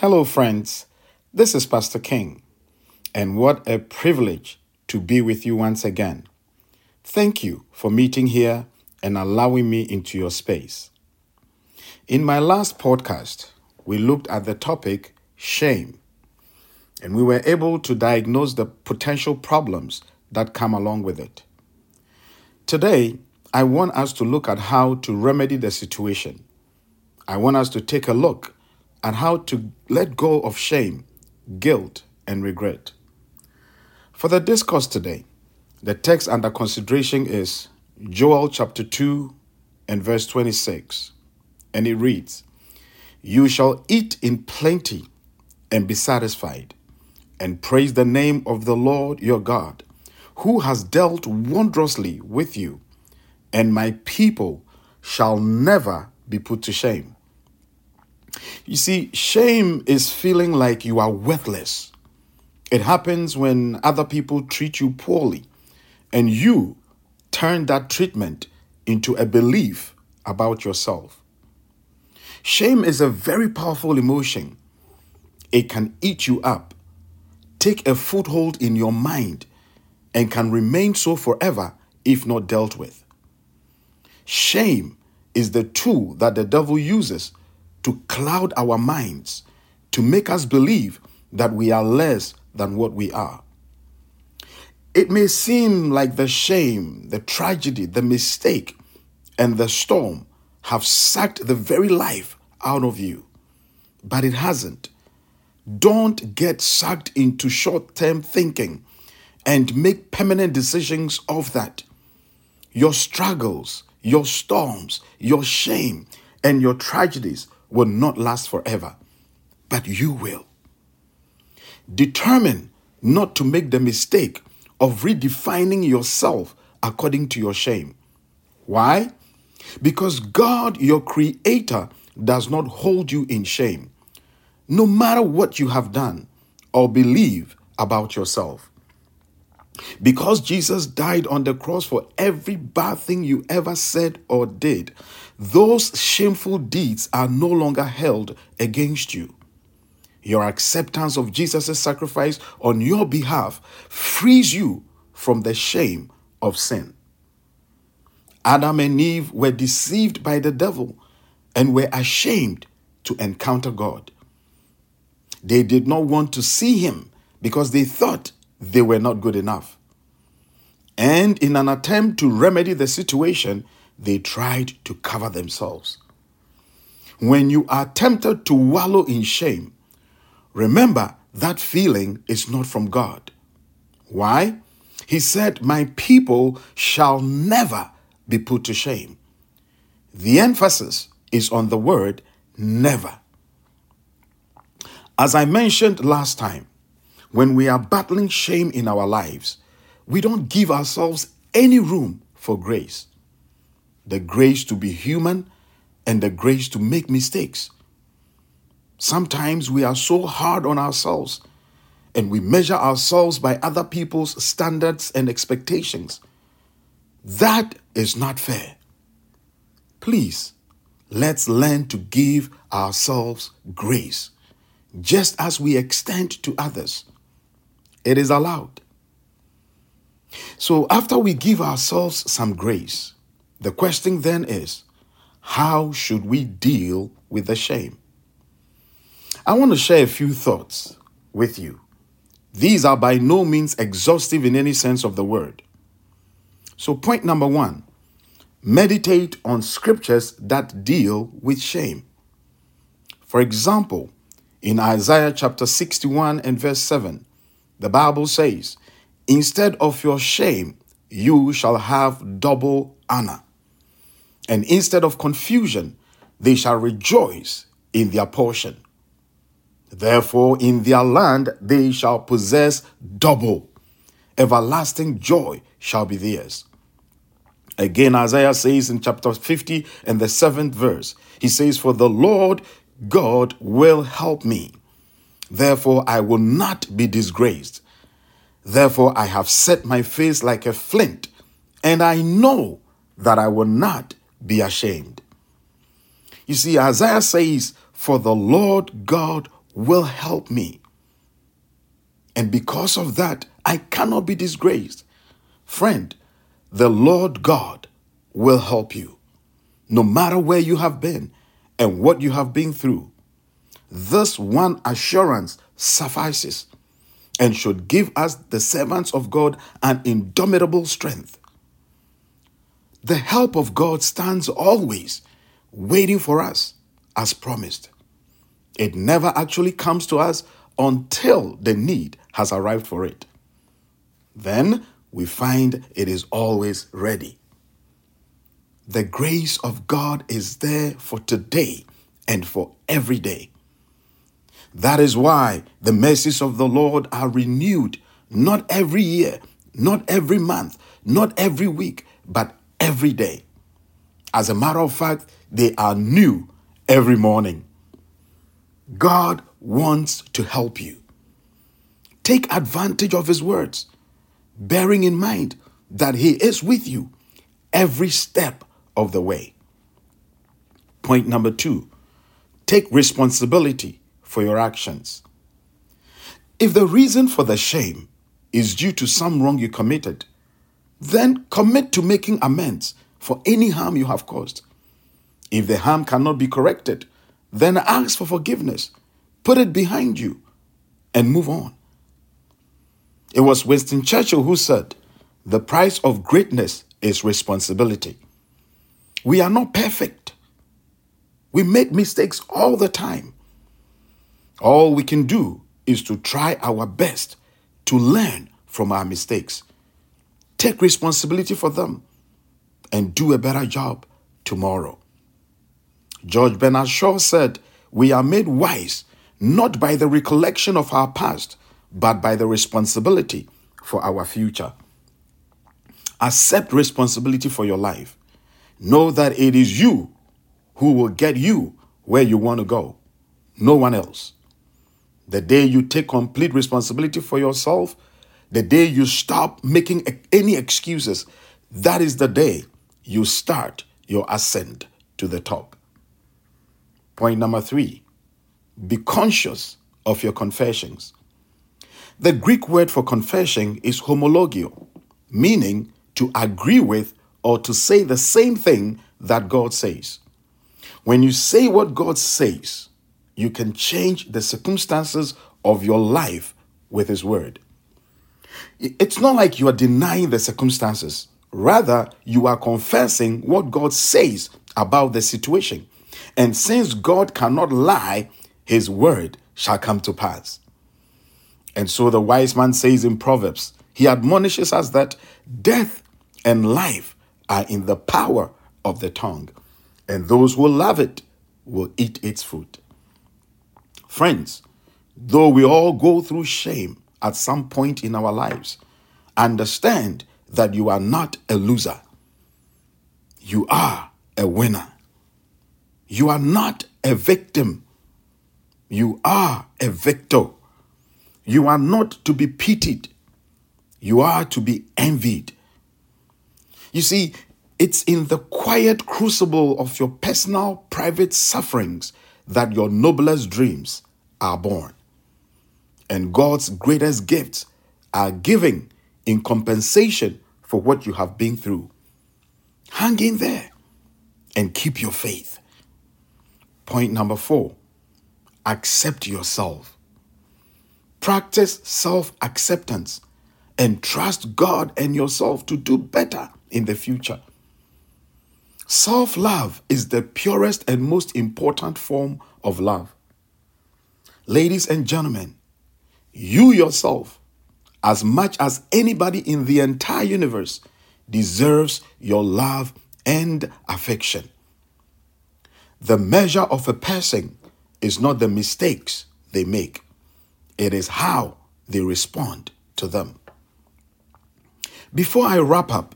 Hello, friends. This is Pastor King, and what a privilege to be with you once again. Thank you for meeting here and allowing me into your space. In my last podcast, we looked at the topic shame, and we were able to diagnose the potential problems that come along with it. Today, I want us to look at how to remedy the situation. I want us to take a look and how to let go of shame, guilt, and regret. For the discourse today, the text under consideration is Joel chapter 2 and verse 26. And it reads, You shall eat in plenty and be satisfied, and praise the name of the Lord your God, who has dealt wondrously with you, and my people shall never be put to shame. You see, shame is feeling like you are worthless. It happens when other people treat you poorly and you turn that treatment into a belief about yourself. Shame is a very powerful emotion. It can eat you up, take a foothold in your mind, and can remain so forever if not dealt with. Shame is the tool that the devil uses to cloud our minds, to make us believe that we are less than what we are. It may seem like the shame, the tragedy, the mistake, and the storm have sucked the very life out of you, but it hasn't. Don't get sucked into short term thinking and make permanent decisions of that. Your struggles, your storms, your shame, and your tragedies will not last forever, but you will. Determine not to make the mistake of redefining yourself according to your shame. Why? Because God, your Creator, does not hold you in shame, no matter what you have done or believe about yourself. Because Jesus died on the cross for every bad thing you ever said or did, those shameful deeds are no longer held against you. Your acceptance of Jesus' sacrifice on your behalf frees you from the shame of sin. Adam and Eve were deceived by the devil and were ashamed to encounter God. They did not want to see him because they thought they were not good enough. And in an attempt to remedy the situation, they tried to cover themselves. When you are tempted to wallow in shame, remember that feeling is not from God. Why? He said, My people shall never be put to shame. The emphasis is on the word never. As I mentioned last time, when we are battling shame in our lives, we don't give ourselves any room for grace the grace to be human and the grace to make mistakes. Sometimes we are so hard on ourselves and we measure ourselves by other people's standards and expectations. That is not fair. Please, let's learn to give ourselves grace, just as we extend to others. It is allowed. So, after we give ourselves some grace, the question then is how should we deal with the shame? I want to share a few thoughts with you. These are by no means exhaustive in any sense of the word. So, point number one meditate on scriptures that deal with shame. For example, in Isaiah chapter 61 and verse 7, the Bible says, Instead of your shame, you shall have double honor and instead of confusion, they shall rejoice in their portion. Therefore, in their land they shall possess double. Everlasting joy shall be theirs. Again, Isaiah says in chapter 50 and the seventh verse, he says, For the Lord God will help me. Therefore, I will not be disgraced. Therefore, I have set my face like a flint, and I know that I will not be ashamed. You see, Isaiah says, For the Lord God will help me. And because of that, I cannot be disgraced. Friend, the Lord God will help you, no matter where you have been and what you have been through. This one assurance suffices and should give us, the servants of God, an indomitable strength. The help of God stands always waiting for us as promised. It never actually comes to us until the need has arrived for it. Then we find it is always ready. The grace of God is there for today and for every day. That is why the mercies of the Lord are renewed not every year, not every month, not every week, but every day. As a matter of fact, they are new every morning. God wants to help you. Take advantage of His words, bearing in mind that He is with you every step of the way. Point number two take responsibility for your actions. If the reason for the shame is due to some wrong you committed, then commit to making amends for any harm you have caused. If the harm cannot be corrected, then ask for forgiveness, put it behind you, and move on. It was Winston Churchill who said, The price of greatness is responsibility. We are not perfect. We make mistakes all the time. All we can do is to try our best to learn from our mistakes, take responsibility for them, and do a better job tomorrow. George Bernard Shaw said, We are made wise not by the recollection of our past, but by the responsibility for our future. Accept responsibility for your life. Know that it is you who will get you where you want to go, no one else. The day you take complete responsibility for yourself, the day you stop making any excuses, that is the day you start your ascent to the top. Point number three be conscious of your confessions. The Greek word for confession is homologeo, meaning to agree with or to say the same thing that God says. When you say what God says, you can change the circumstances of your life with His Word. It's not like you are denying the circumstances, rather, you are confessing what God says about the situation. And since God cannot lie, His Word shall come to pass. And so the wise man says in Proverbs, he admonishes us that death and life are in the power of the tongue, and those who love it will eat its fruit. Friends, though we all go through shame at some point in our lives, understand that you are not a loser. You are a winner. You are not a victim. You are a victor. You are not to be pitied. You are to be envied. You see, it's in the quiet crucible of your personal, private sufferings that your noblest dreams are born. And God's greatest gifts are given in compensation for what you have been through. Hang in there and keep your faith. Point number four accept yourself. Practice self acceptance and trust God and yourself to do better in the future. Self love is the purest and most important form of love. Ladies and gentlemen, you yourself, as much as anybody in the entire universe, deserves your love and affection. The measure of a person is not the mistakes they make, it is how they respond to them. Before I wrap up,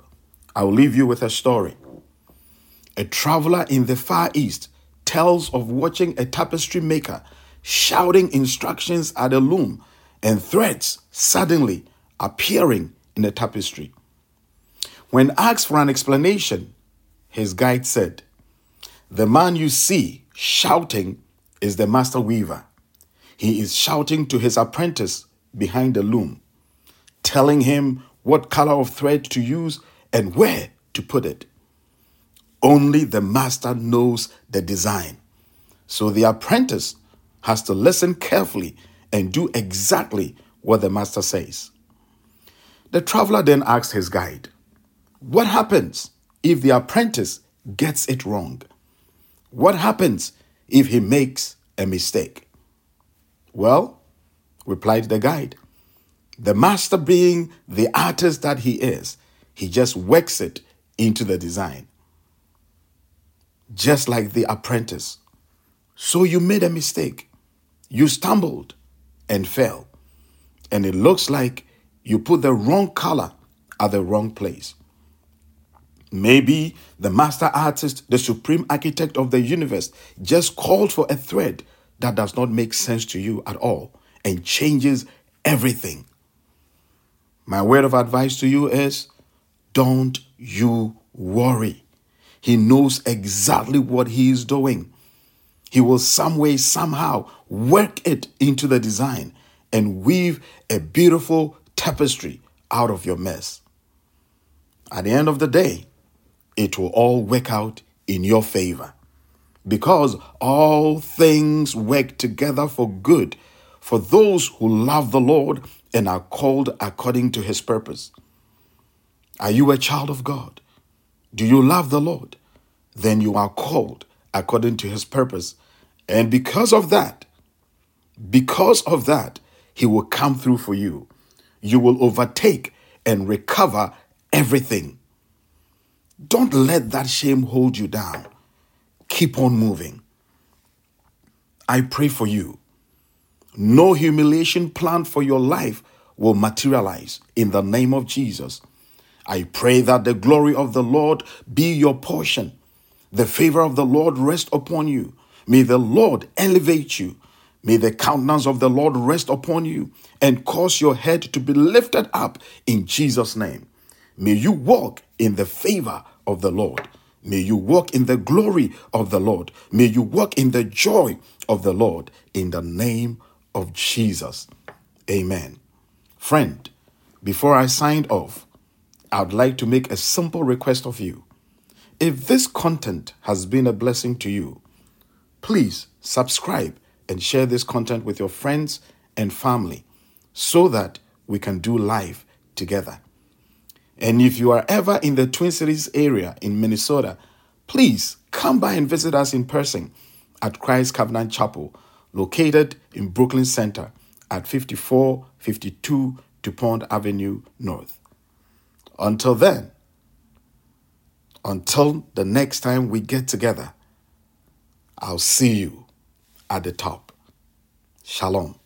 I will leave you with a story. A traveler in the Far East tells of watching a tapestry maker shouting instructions at a loom and threads suddenly appearing in the tapestry. When asked for an explanation, his guide said, The man you see shouting is the master weaver. he is shouting to his apprentice behind the loom, telling him what color of thread to use and where to put it. Only the master knows the design. So the apprentice has to listen carefully and do exactly what the master says. The traveler then asks his guide, What happens if the apprentice gets it wrong? What happens if he makes a mistake? Well, replied the guide, the master being the artist that he is, he just works it into the design. Just like the apprentice. So you made a mistake. You stumbled and fell. And it looks like you put the wrong color at the wrong place. Maybe the master artist, the supreme architect of the universe, just called for a thread that does not make sense to you at all and changes everything. My word of advice to you is don't you worry. He knows exactly what he is doing. He will some way, somehow work it into the design and weave a beautiful tapestry out of your mess. At the end of the day, it will all work out in your favor. Because all things work together for good for those who love the Lord and are called according to his purpose. Are you a child of God? Do you love the Lord? Then you are called according to his purpose and because of that, because of that, he will come through for you. You will overtake and recover everything. Don't let that shame hold you down. Keep on moving. I pray for you. No humiliation planned for your life will materialize in the name of Jesus. I pray that the glory of the Lord be your portion. The favor of the Lord rest upon you. May the Lord elevate you. May the countenance of the Lord rest upon you and cause your head to be lifted up in Jesus' name. May you walk in the favor of the Lord. May you walk in the glory of the Lord. May you walk in the joy of the Lord in the name of Jesus. Amen. Friend, before I sign off, I'd like to make a simple request of you. If this content has been a blessing to you, please subscribe and share this content with your friends and family so that we can do life together. And if you are ever in the Twin Cities area in Minnesota, please come by and visit us in person at Christ Covenant Chapel, located in Brooklyn Center at 5452 DuPont Avenue North. Until then, until the next time we get together, I'll see you at the top. Shalom.